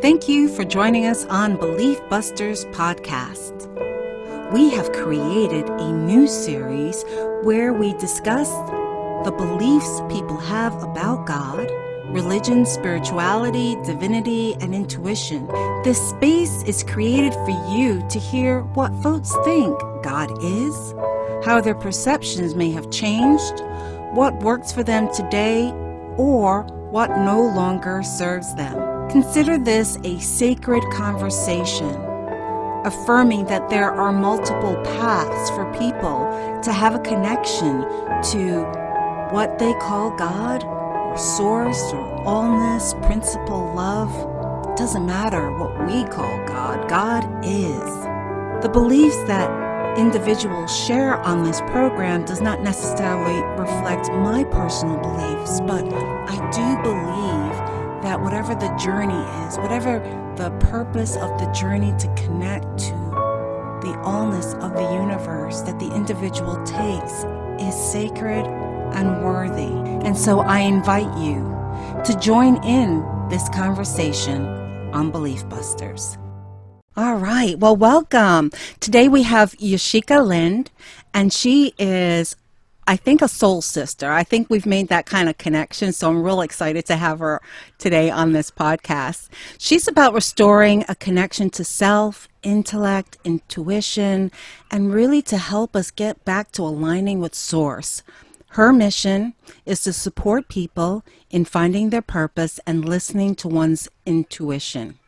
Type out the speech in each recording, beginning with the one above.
Thank you for joining us on Belief Busters podcast. We have created a new series where we discuss the beliefs people have about God, religion, spirituality, divinity, and intuition. This space is created for you to hear what folks think God is, how their perceptions may have changed, what works for them today, or what no longer serves them. Consider this a sacred conversation, affirming that there are multiple paths for people to have a connection to what they call God, or Source, or Allness, Principle, Love. It doesn't matter what we call God, God is. The beliefs that individuals share on this program does not necessarily reflect my personal beliefs, but I do believe that whatever the journey is, whatever the purpose of the journey to connect to the allness of the universe that the individual takes is sacred and worthy. And so I invite you to join in this conversation on Belief Busters. All right. Well, welcome. Today we have Yashica Lind, and she is I think a soul sister. I think we've made that kind of connection. So I'm real excited to have her today on this podcast. She's about restoring a connection to self, intellect, intuition, and really to help us get back to aligning with source. Her mission is to support people in finding their purpose and listening to one's intuition.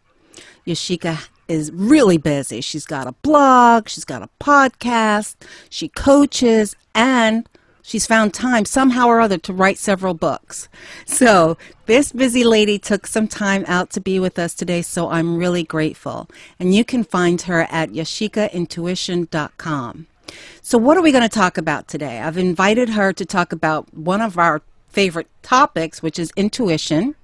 Yashica is really busy. She's got a blog, she's got a podcast, she coaches, and she's found time somehow or other to write several books. So, this busy lady took some time out to be with us today, so I'm really grateful. And you can find her at yashicaintuition.com. So, what are we going to talk about today? I've invited her to talk about one of our favorite topics, which is intuition.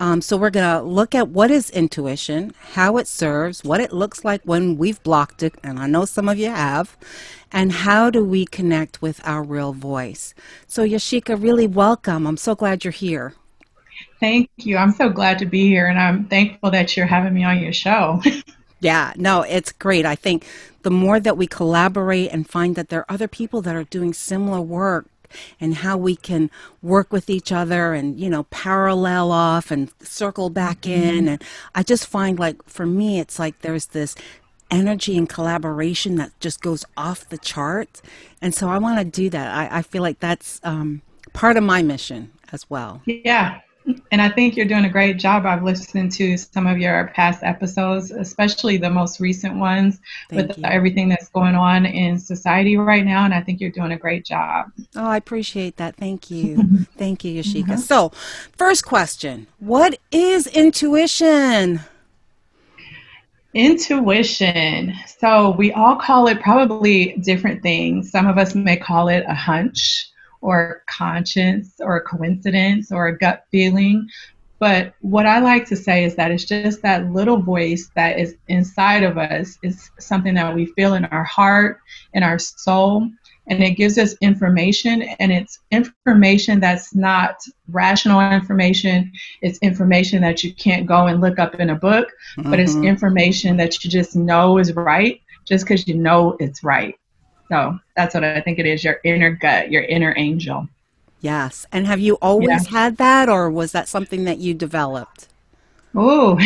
Um, so we're going to look at what is intuition, how it serves, what it looks like when we've blocked it, and I know some of you have, and how do we connect with our real voice. So Yashica, really welcome. I'm so glad you're here. Thank you. I'm so glad to be here, and I'm thankful that you're having me on your show. yeah, no, it's great. I think the more that we collaborate and find that there are other people that are doing similar work, and how we can work with each other and you know parallel off and circle back mm-hmm. in and i just find like for me it's like there's this energy and collaboration that just goes off the chart. And so i want to do that. I, I feel like that's um, part of my mission as well. Yeah and I think you're doing a great job. I've listened to some of your past episodes, especially the most recent ones Thank with you. everything that's going on in society right now. And I think you're doing a great job. Oh, I appreciate that. Thank you. Thank you, Yashica. Mm-hmm. So, first question What is intuition? Intuition. So, we all call it probably different things. Some of us may call it a hunch or conscience or a coincidence or a gut feeling. But what I like to say is that it's just that little voice that is inside of us is something that we feel in our heart, in our soul, and it gives us information and it's information that's not rational information it's information that you can't go and look up in a book mm-hmm. but it's mm-hmm. information that you just know is right just because you know it's right so that's what I think it is your inner gut, your inner angel. Yes. And have you always yeah. had that, or was that something that you developed? Oh,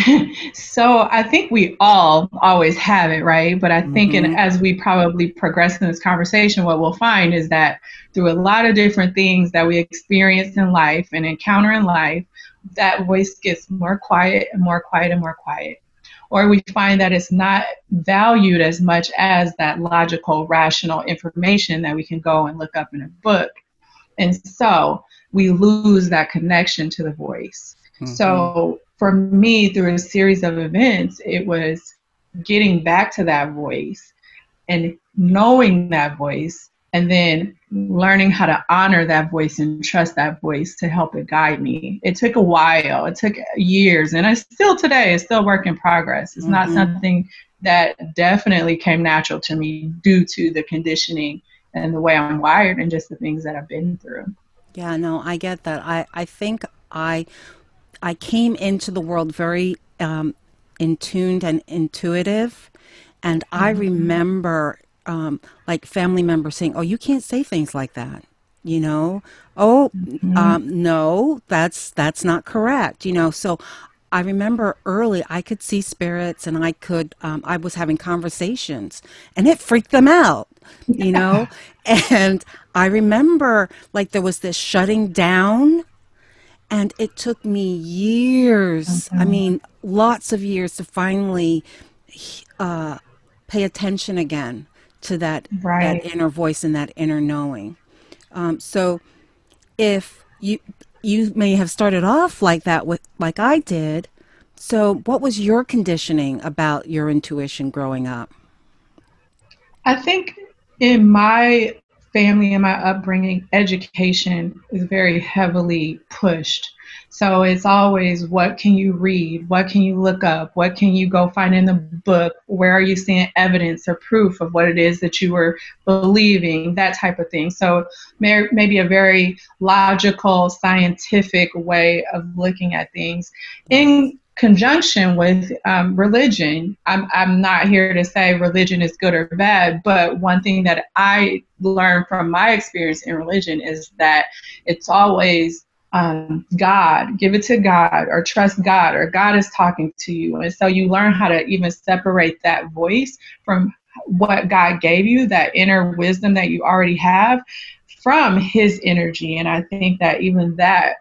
so I think we all always have it, right? But I think mm-hmm. in, as we probably progress in this conversation, what we'll find is that through a lot of different things that we experience in life and encounter in life, that voice gets more quiet and more quiet and more quiet or we find that it's not valued as much as that logical, rational information that we can go and look up in a book. And so we lose that connection to the voice. Mm-hmm. So for me, through a series of events, it was getting back to that voice and knowing that voice and then learning how to honor that voice and trust that voice to help it guide me. It took a while, it took years, and I still today is still work in progress. It's mm-hmm. not something that definitely came natural to me due to the conditioning and the way I'm wired and just the things that I've been through. Yeah, no, I get that. I, I think I I came into the world very um, in tuned and intuitive. And I mm-hmm. remember um, like family members saying, "Oh, you can't say things like that," you know. Oh, mm-hmm. um, no, that's that's not correct, you know. So I remember early I could see spirits and I could um, I was having conversations and it freaked them out, you know. and I remember like there was this shutting down and it took me years, mm-hmm. I mean, lots of years to finally uh, pay attention again to that, right. that inner voice and that inner knowing. Um, so if you you may have started off like that with like I did. So what was your conditioning about your intuition growing up? I think in my family and my upbringing, education is very heavily pushed. So it's always what can you read? What can you look up? What can you go find in the book? Where are you seeing evidence or proof of what it is that you were believing? That type of thing. So maybe a very logical, scientific way of looking at things. In conjunction with um, religion. I'm, I'm not here to say religion is good or bad, but one thing that I learned from my experience in religion is that it's always um, God, give it to God, or trust God, or God is talking to you. And so you learn how to even separate that voice from what God gave you, that inner wisdom that you already have, from His energy. And I think that even that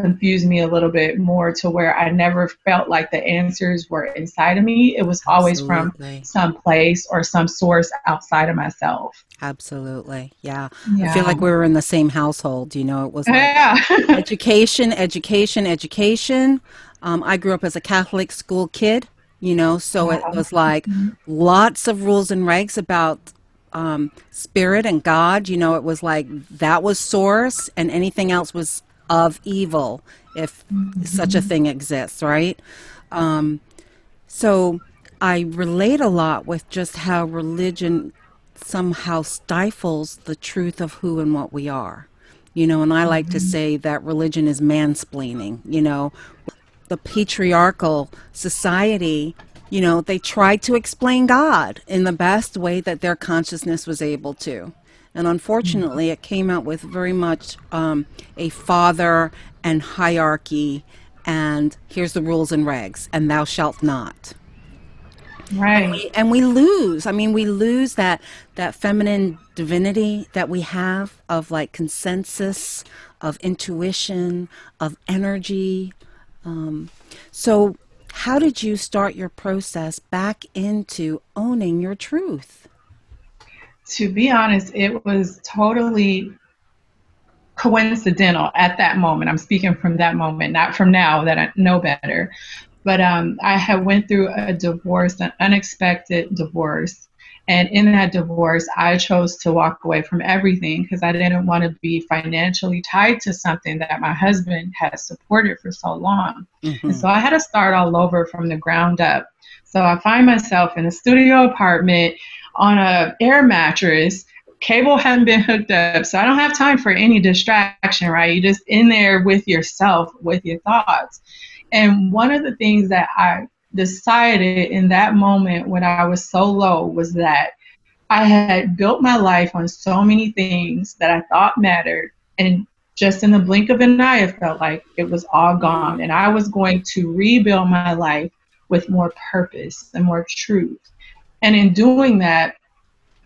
confused me a little bit more to where I never felt like the answers were inside of me. It was always Absolutely. from some place or some source outside of myself. Absolutely. Yeah. yeah. I feel like we were in the same household. You know, it was like yeah. education, education, education. Um, I grew up as a Catholic school kid, you know, so it was like mm-hmm. lots of rules and regs about um, spirit and God. You know, it was like that was source and anything else was of evil, if mm-hmm. such a thing exists, right? Um, so I relate a lot with just how religion somehow stifles the truth of who and what we are. You know, and I like mm-hmm. to say that religion is mansplaining, you know. The patriarchal society, you know, they tried to explain God in the best way that their consciousness was able to. And unfortunately, it came out with very much um, a father and hierarchy, and here's the rules and regs, and thou shalt not. Right. And we, and we lose. I mean, we lose that that feminine divinity that we have of like consensus, of intuition, of energy. Um, so, how did you start your process back into owning your truth? To be honest, it was totally coincidental at that moment. I'm speaking from that moment, not from now that I know better. But um, I had went through a divorce, an unexpected divorce. And in that divorce, I chose to walk away from everything because I didn't want to be financially tied to something that my husband had supported for so long. Mm-hmm. And so I had to start all over from the ground up. So I find myself in a studio apartment on a air mattress cable hadn't been hooked up so i don't have time for any distraction right? You're just in there with yourself with your thoughts. And one of the things that i decided in that moment when i was so low was that i had built my life on so many things that i thought mattered and just in the blink of an eye it felt like it was all gone and i was going to rebuild my life with more purpose and more truth and in doing that,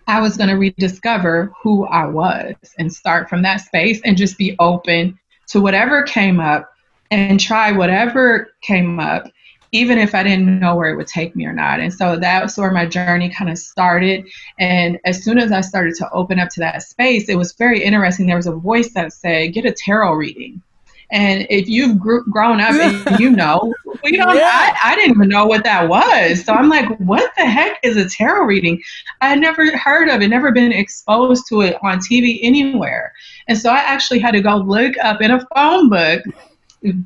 I was going to rediscover who I was and start from that space and just be open to whatever came up and try whatever came up, even if I didn't know where it would take me or not. And so that that's where my journey kind of started. And as soon as I started to open up to that space, it was very interesting. There was a voice that said, Get a tarot reading. And if you've gr- grown up and you know, we don't, yeah. I, I, didn't even know what that was. So I'm like, what the heck is a tarot reading? I had never heard of it, never been exposed to it on TV anywhere. And so I actually had to go look up in a phone book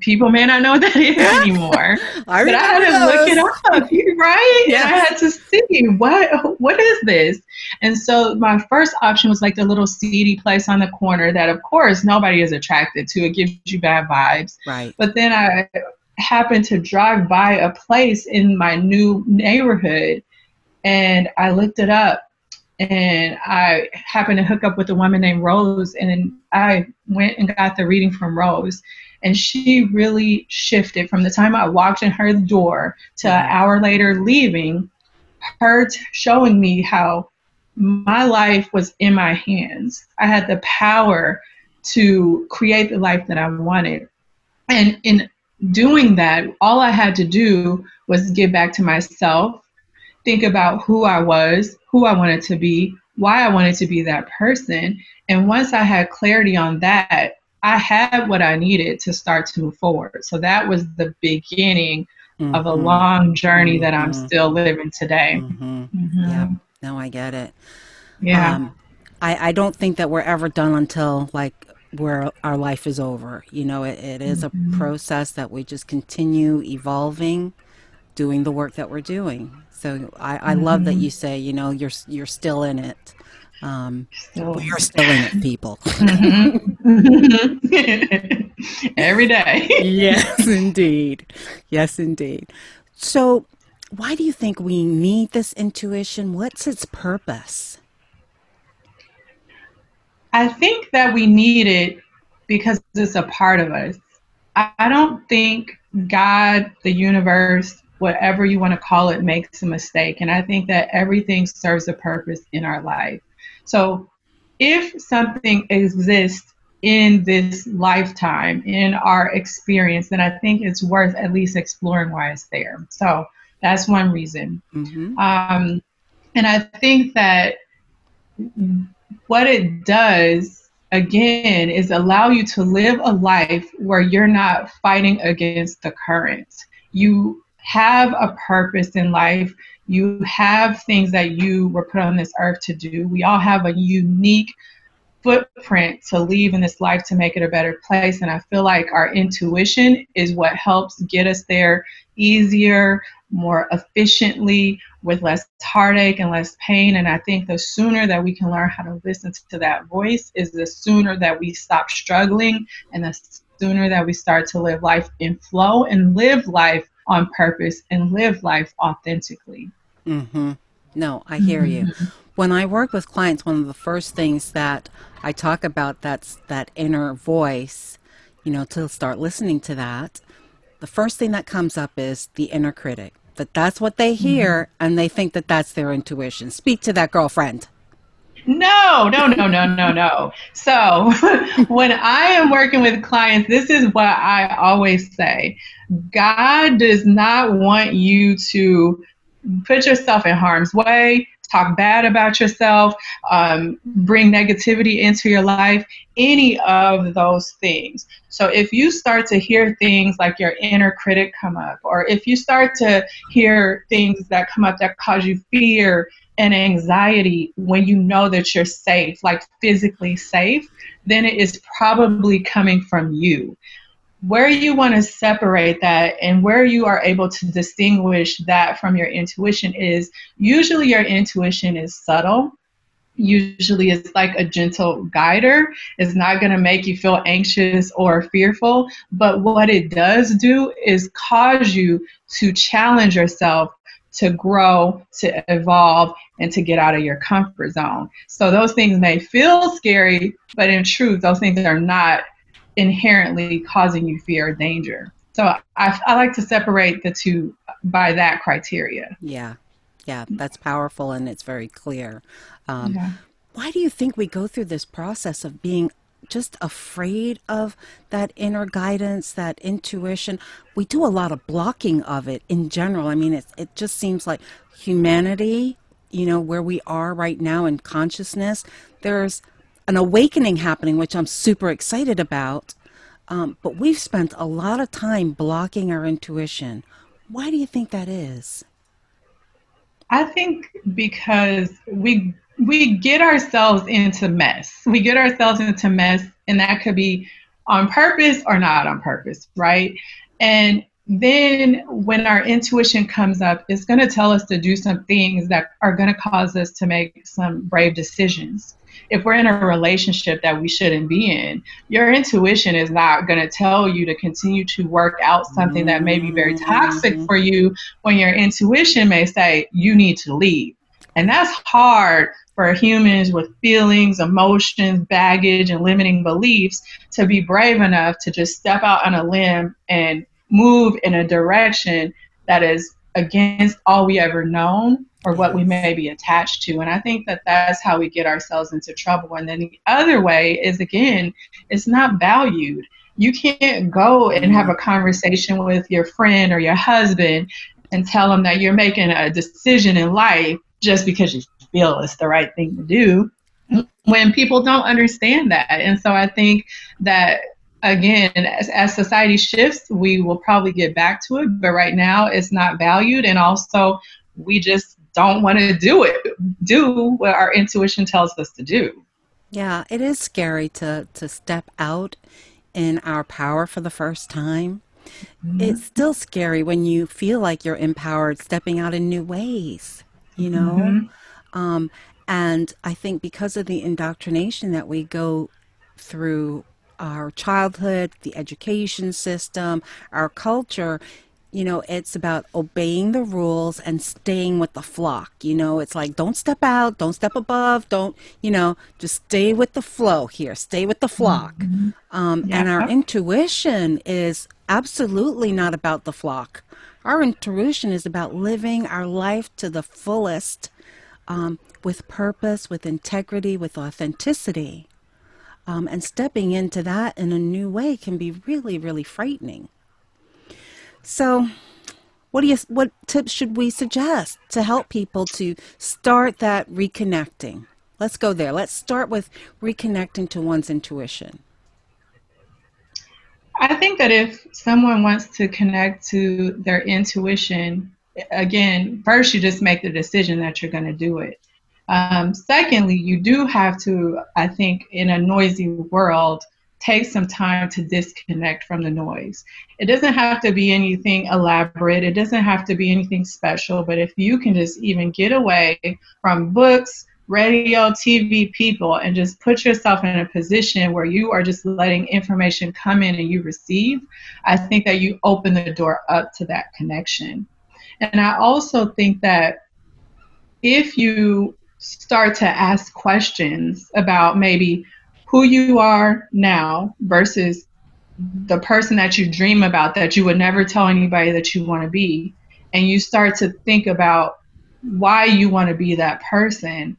people may not know what that is anymore. I but I had to look it up, right? Yes. And I had to see what what is this. And so my first option was like the little seedy place on the corner that, of course, nobody is attracted to. It gives you bad vibes. Right. But then I happened to drive by a place in my new neighborhood and I looked it up and I happened to hook up with a woman named Rose and I went and got the reading from Rose and she really shifted from the time I walked in her door to an mm-hmm. hour later leaving her t- showing me how my life was in my hands. I had the power to create the life that I wanted. And in doing that, all I had to do was get back to myself, think about who I was, who I wanted to be, why I wanted to be that person. And once I had clarity on that, I had what I needed to start to move forward. So that was the beginning mm-hmm. of a mm-hmm. long journey mm-hmm. that I'm mm-hmm. still living today. Mm-hmm. Yeah, no, I get it. Yeah. Um, I, I don't think that we're ever done until like where our life is over. You know, it, it is a process that we just continue evolving, doing the work that we're doing. So I, I love that you say, you know, you're you're still in it. Um, still. You're still in it, people. Mm-hmm. Every day. yes, indeed. Yes, indeed. So, why do you think we need this intuition? What's its purpose? I think that we need it because it's a part of us. I don't think God, the universe, whatever you want to call it, makes a mistake. And I think that everything serves a purpose in our life. So if something exists in this lifetime, in our experience, then I think it's worth at least exploring why it's there. So that's one reason. Mm-hmm. Um, and I think that what it does, again, is allow you to live a life where you're not fighting against the current. You have a purpose in life. You have things that you were put on this earth to do. We all have a unique footprint to leave in this life to make it a better place. And I feel like our intuition is what helps get us there easier, more efficiently, with less heartache and less pain. And I think the sooner that we can learn how to listen to that voice is the sooner that we stop struggling and the sooner that we start to live life in flow and live life on purpose and live life authentically. Mm-hmm. No, I hear mm-hmm. you. When I work with clients, one of the first things that I talk about that's that inner voice, you know, to start listening to that. The first thing that comes up is the inner critic. That that's what they hear mm-hmm. and they think that that's their intuition. Speak to that girlfriend. No, no, no, no, no, no. So when I am working with clients, this is what I always say God does not want you to put yourself in harm's way, talk bad about yourself, um, bring negativity into your life, any of those things. So if you start to hear things like your inner critic come up, or if you start to hear things that come up that cause you fear and anxiety when you know that you're safe, like physically safe, then it is probably coming from you where you want to separate that and where you are able to distinguish that from your intuition is usually your intuition is subtle. Usually it's like a gentle guider. It's not going to make you feel anxious or fearful but what it does do is cause you to challenge yourself to grow to evolve and to get out of your comfort zone. So those things may feel scary but in truth those things are not inherently causing you fear or danger. So I, I like to separate the two by that criteria. Yeah. Yeah, that's powerful and it's very clear. Um, yeah. Why do you think we go through this process of being just afraid of that inner guidance, that intuition? We do a lot of blocking of it in general. I mean, it, it just seems like humanity, you know, where we are right now in consciousness, there's an awakening happening, which I'm super excited about. Um, but we've spent a lot of time blocking our intuition. Why do you think that is? I think because we we get ourselves into mess. We get ourselves into mess, and that could be on purpose or not on purpose, right? And then when our intuition comes up, it's going to tell us to do some things that are going to cause us to make some brave decisions. If we're in a relationship that we shouldn't be in, your intuition is not going to tell you to continue to work out something that may be very toxic mm-hmm. for you when your intuition may say you need to leave. And that's hard for humans with feelings, emotions, baggage, and limiting beliefs to be brave enough to just step out on a limb and move in a direction that is against all we ever known or what we mm-hmm. may be attached to. And I think that that's how we get ourselves into trouble. And then the other way is, again, it's not valued. You can't go and have mm-hmm. a conversation with your friend or your husband and tell them that you're making a decision in life just because you feel it's the right thing to do mm-hmm. when people don't understand that. And so I think that again, as, as society shifts, we will probably get back to it. But right now, it's not valued, and also we just don't want to do it, do what our intuition tells us to do. Yeah, it is scary to to step out in our power for the first time. Mm-hmm. It's still scary when you feel like you're empowered, stepping out in new ways. You know, mm-hmm. um, and I think because of the indoctrination that we go through our childhood, the education system, our culture, you know, it's about obeying the rules and staying with the flock. You know, it's like don't step out, don't step above, don't, you know, just stay with the flow here, stay with the flock. Mm-hmm. Um, yeah. And our intuition is absolutely not about the flock. Our intuition is about living our life to the fullest um, with purpose, with integrity, with authenticity. Um, and stepping into that in a new way can be really, really frightening. So, what do you what tips should we suggest to help people to start that reconnecting? Let's go there. Let's start with reconnecting to one's intuition. I think that if someone wants to connect to their intuition, again, first you just make the decision that you're going to do it. Um, secondly, you do have to, I think, in a noisy world, take some time to disconnect from the noise. It doesn't have to be anything elaborate, it doesn't have to be anything special, but if you can just even get away from books, radio, TV, people, and just put yourself in a position where you are just letting information come in and you receive, I think that you open the door up to that connection. And I also think that if you start to ask questions about maybe who you are now versus the person that you dream about that you would never tell anybody that you want to be. And you start to think about why you want to be that person.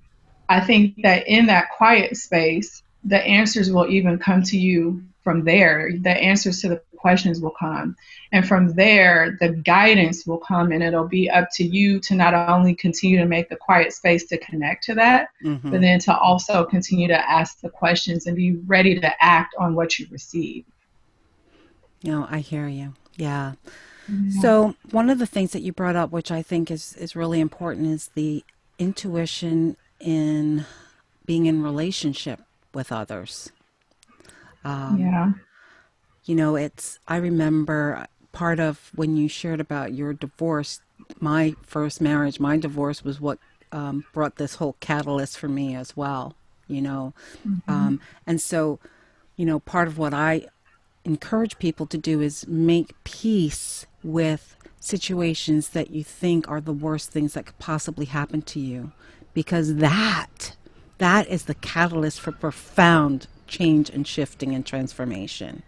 I think that in that quiet space the answers will even come to you from there the answers to the questions will come. And from there, the guidance will come, and it'll be up to you to not only continue to make the quiet space to connect to that, mm-hmm. but then to also continue to ask the questions and be ready to act on what you receive. No, I hear you. Yeah. yeah. So, one of the things that you brought up, which I think is, is really important, is the intuition in being in relationship with others. Um, yeah you know, it's, I remember part of when you shared about your divorce, my first marriage, my divorce was what um, brought this whole catalyst for me as well, you know. Mm-hmm. Um, and so, you know, part of what I encourage people to do is make peace with situations that you think are the worst things that could possibly happen to you because that that is the catalyst for profound change and shifting and transformation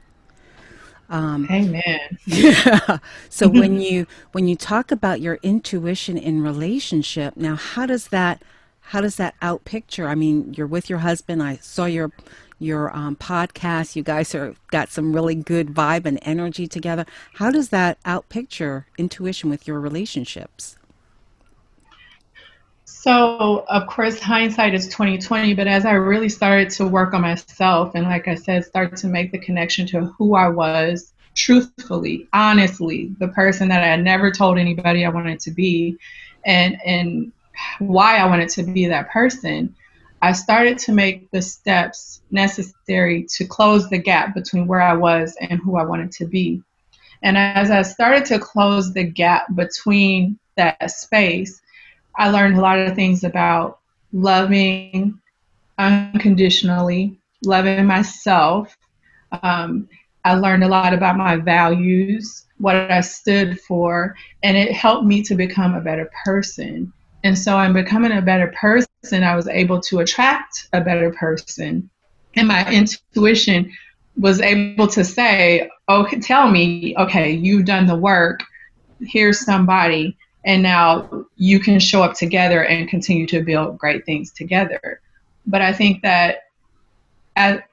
um, Amen. Yeah. So when you when you talk about your intuition in relationship, now how does that how does that out picture? I mean, you're with your husband. I saw your your um, podcast. You guys are got some really good vibe and energy together. How does that out picture intuition with your relationships? So, of course, hindsight is 2020, but as I really started to work on myself and like I said, start to make the connection to who I was truthfully, honestly, the person that I had never told anybody I wanted to be and and why I wanted to be that person, I started to make the steps necessary to close the gap between where I was and who I wanted to be. And as I started to close the gap between that space, I learned a lot of things about loving, unconditionally, loving myself. Um, I learned a lot about my values, what I stood for, and it helped me to become a better person. And so, I'm becoming a better person. I was able to attract a better person. And my intuition was able to say, Oh, tell me, okay, you've done the work. Here's somebody. And now you can show up together and continue to build great things together. But I think that at,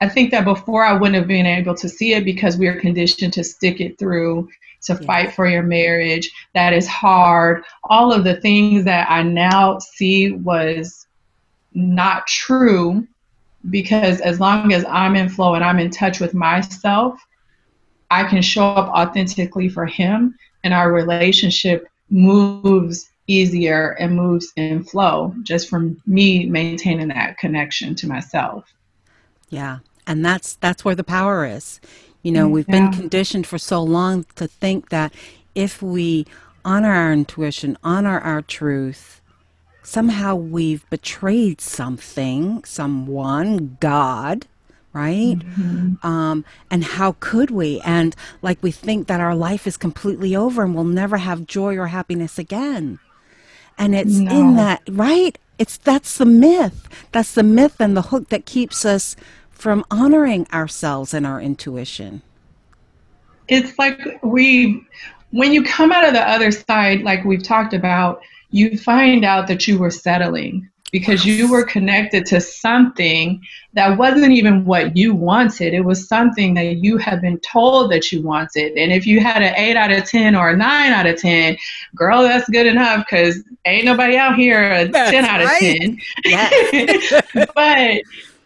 I think that before I wouldn't have been able to see it because we are conditioned to stick it through, to fight for your marriage. That is hard. All of the things that I now see was not true because as long as I'm in flow and I'm in touch with myself, I can show up authentically for him and our relationship moves easier and moves in flow just from me maintaining that connection to myself. Yeah. And that's that's where the power is. You know, we've yeah. been conditioned for so long to think that if we honor our intuition, honor our truth, somehow we've betrayed something, someone, God, right? Mm-hmm. Um, and how could we? And like we think that our life is completely over and we'll never have joy or happiness again. And it's no. in that, right? It's that's the myth. That's the myth and the hook that keeps us from honoring ourselves and our intuition. It's like we, when you come out of the other side, like we've talked about, you find out that you were settling because you were connected to something that wasn't even what you wanted. It was something that you had been told that you wanted. And if you had an 8 out of 10 or a 9 out of 10, girl, that's good enough because ain't nobody out here a that's 10 out right. of 10. Yes. but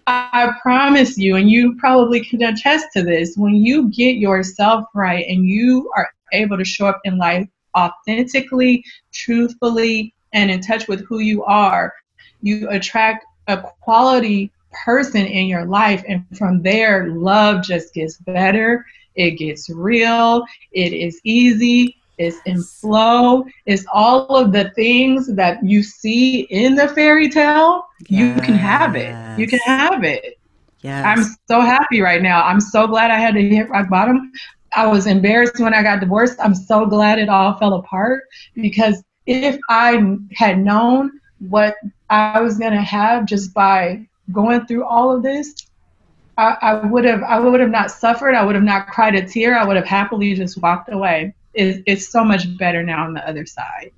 I promise you, and you probably can attest to this, when you get yourself right and you are able to show up in life authentically, truthfully, and in touch with who you are, you attract a quality person in your life. And from there, love just gets better. It gets real. It is easy. It's in flow. It's all of the things that you see in the fairy tale. Yes. You can have it. You can have it. Yes. I'm so happy right now. I'm so glad I had to hit rock bottom. I was embarrassed when I got divorced. I'm so glad it all fell apart because if I had known what I was going to have just by going through all of this, I, I would have I would have not suffered. I would have not cried a tear. I would have happily just walked away. It, it's so much better now on the other side.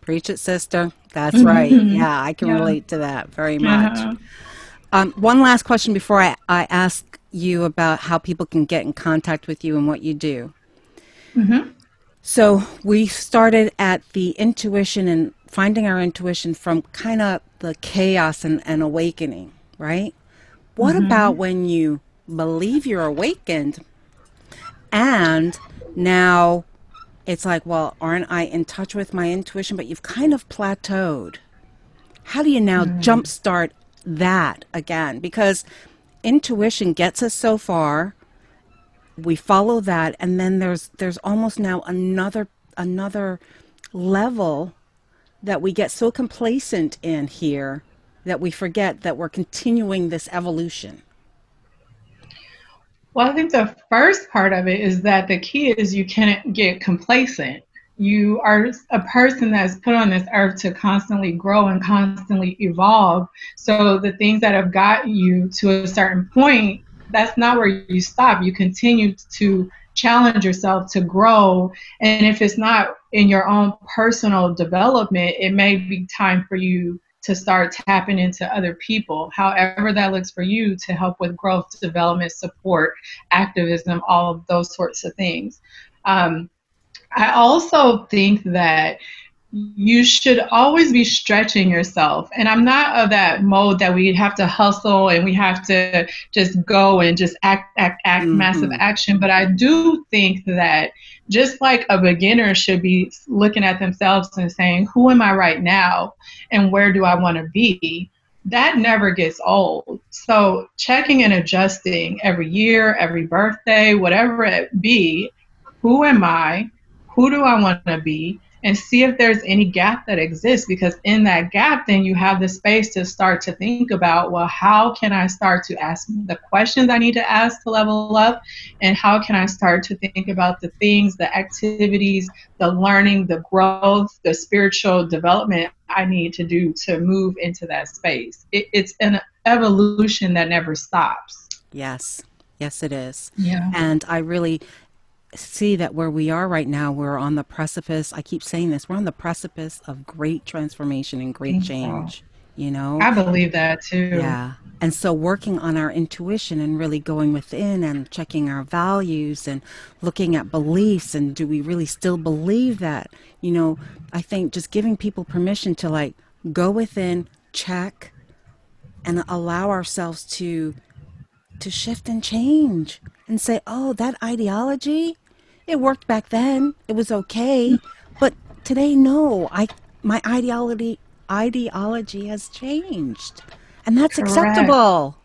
Preach it, sister. That's mm-hmm. right. Yeah, I can yeah. relate to that very much. Uh-huh. Um, one last question before I, I ask you about how people can get in contact with you and what you do. Mm-hmm. So we started at the intuition and finding our intuition from kind of the chaos and, and awakening, right? What mm-hmm. about when you believe you're awakened and now it's like, well, aren't I in touch with my intuition? But you've kind of plateaued. How do you now mm. jumpstart that again? Because intuition gets us so far. We follow that, and then there's there's almost now another another level that we get so complacent in here that we forget that we're continuing this evolution? Well, I think the first part of it is that the key is you can't get complacent. You are a person that's put on this earth to constantly grow and constantly evolve. So the things that have got you to a certain point, that's not where you stop. You continue to challenge yourself to grow. And if it's not in your own personal development, it may be time for you to start tapping into other people, however that looks for you to help with growth, development, support, activism, all of those sorts of things. Um, I also think that you should always be stretching yourself. And I'm not of that mode that we have to hustle and we have to just go and just act, act, act, mm-hmm. massive action. But I do think that just like a beginner should be looking at themselves and saying, who am I right now and where do I want to be? That never gets old. So checking and adjusting every year, every birthday, whatever it be, who am I? Who do I want to be? And see if there's any gap that exists because in that gap then you have the space to start to think about well how can i start to ask the questions i need to ask to level up? And how can i start to think about the things the activities the learning the growth the spiritual development i need to do to move into that space? It, it's an evolution that never stops. Yes. Yes it is. Yeah. And i really see that where we are right now, we're on the precipice. I keep saying this, we're on the precipice of great transformation and great mm-hmm. change. You know, I believe that too. Yeah. And so, working on our intuition and really going within and checking our values and looking at beliefs and do we really still believe that? You know, I think just giving people permission to like go within, check, and allow ourselves to to shift and change and say, oh, that ideology, it worked back then. It was okay. But today, no, I, my ideology, ideology has changed. And that's Correct. acceptable.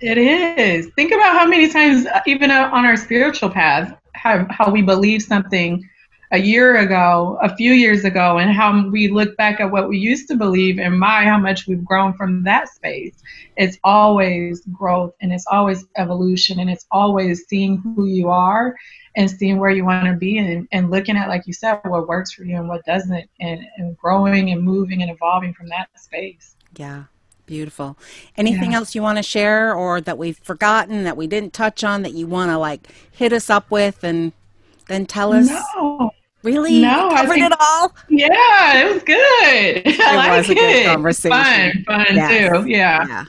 It is. Think about how many times, uh, even on our spiritual path, how, how we believe something a year ago, a few years ago, and how we look back at what we used to believe, and my, how much we've grown from that space. It's always growth and it's always evolution and it's always seeing who you are and seeing where you want to be and, and looking at, like you said, what works for you and what doesn't, and, and growing and moving and evolving from that space. Yeah. Beautiful. Anything yeah. else you want to share or that we've forgotten that we didn't touch on that you want to like hit us up with and then tell us? No. Really? No, covered think, it all. Yeah, it was good. I it like was a good conversation. Fun, fun yes. too. Yeah. yeah.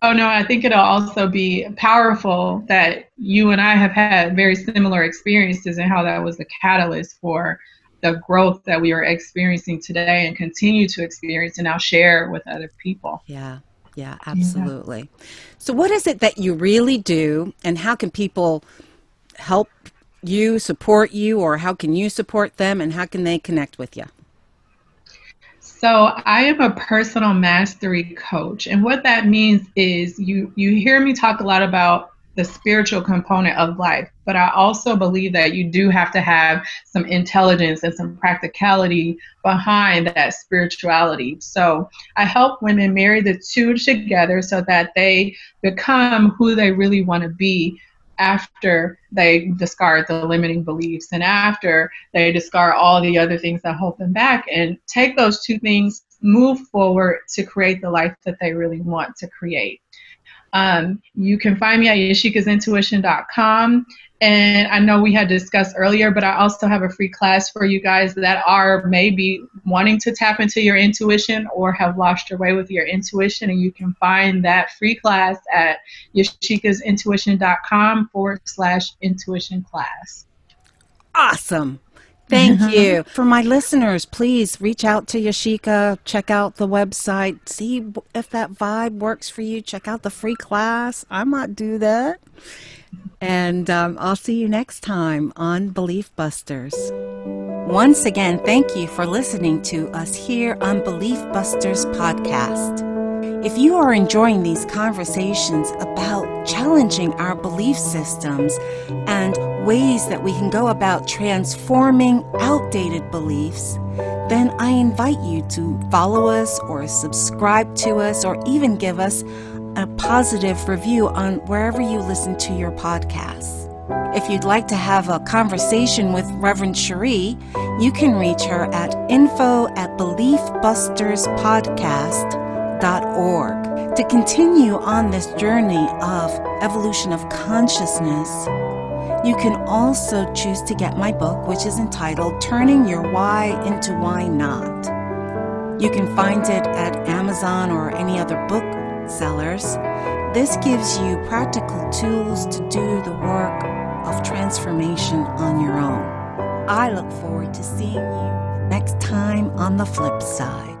Oh no, I think it'll also be powerful that you and I have had very similar experiences and how that was the catalyst for the growth that we are experiencing today and continue to experience and now share with other people. Yeah. Yeah, absolutely. Yeah. So what is it that you really do and how can people help you, support you, or how can you support them, and how can they connect with you? So I am a personal mastery coach, and what that means is you you hear me talk a lot about the spiritual component of life, but I also believe that you do have to have some intelligence and some practicality behind that spirituality. So I help women marry the two together so that they become who they really want to be after they discard the limiting beliefs and after they discard all the other things that hold them back and take those two things, move forward to create the life that they really want to create. Um, you can find me at yashicasintuition.com and I know we had discussed earlier, but I also have a free class for you guys that are maybe wanting to tap into your intuition or have lost your way with your intuition. And you can find that free class at yashicasintuition.com forward slash intuition class. Awesome. Thank you. For my listeners, please reach out to Yashica, check out the website, see if that vibe works for you, check out the free class. I might do that. And um, I'll see you next time on Belief Busters. Once again, thank you for listening to us here on Belief Busters podcast. If you are enjoying these conversations about challenging our belief systems and ways that we can go about transforming outdated beliefs, then I invite you to follow us or subscribe to us or even give us a positive review on wherever you listen to your podcasts. If you'd like to have a conversation with Reverend Sheree, you can reach her at info at beliefbusterspodcast.org. To continue on this journey of evolution of consciousness, you can also choose to get my book, which is entitled Turning Your Why into Why Not. You can find it at Amazon or any other book sellers. This gives you practical tools to do the work of transformation on your own. I look forward to seeing you next time on the flip side.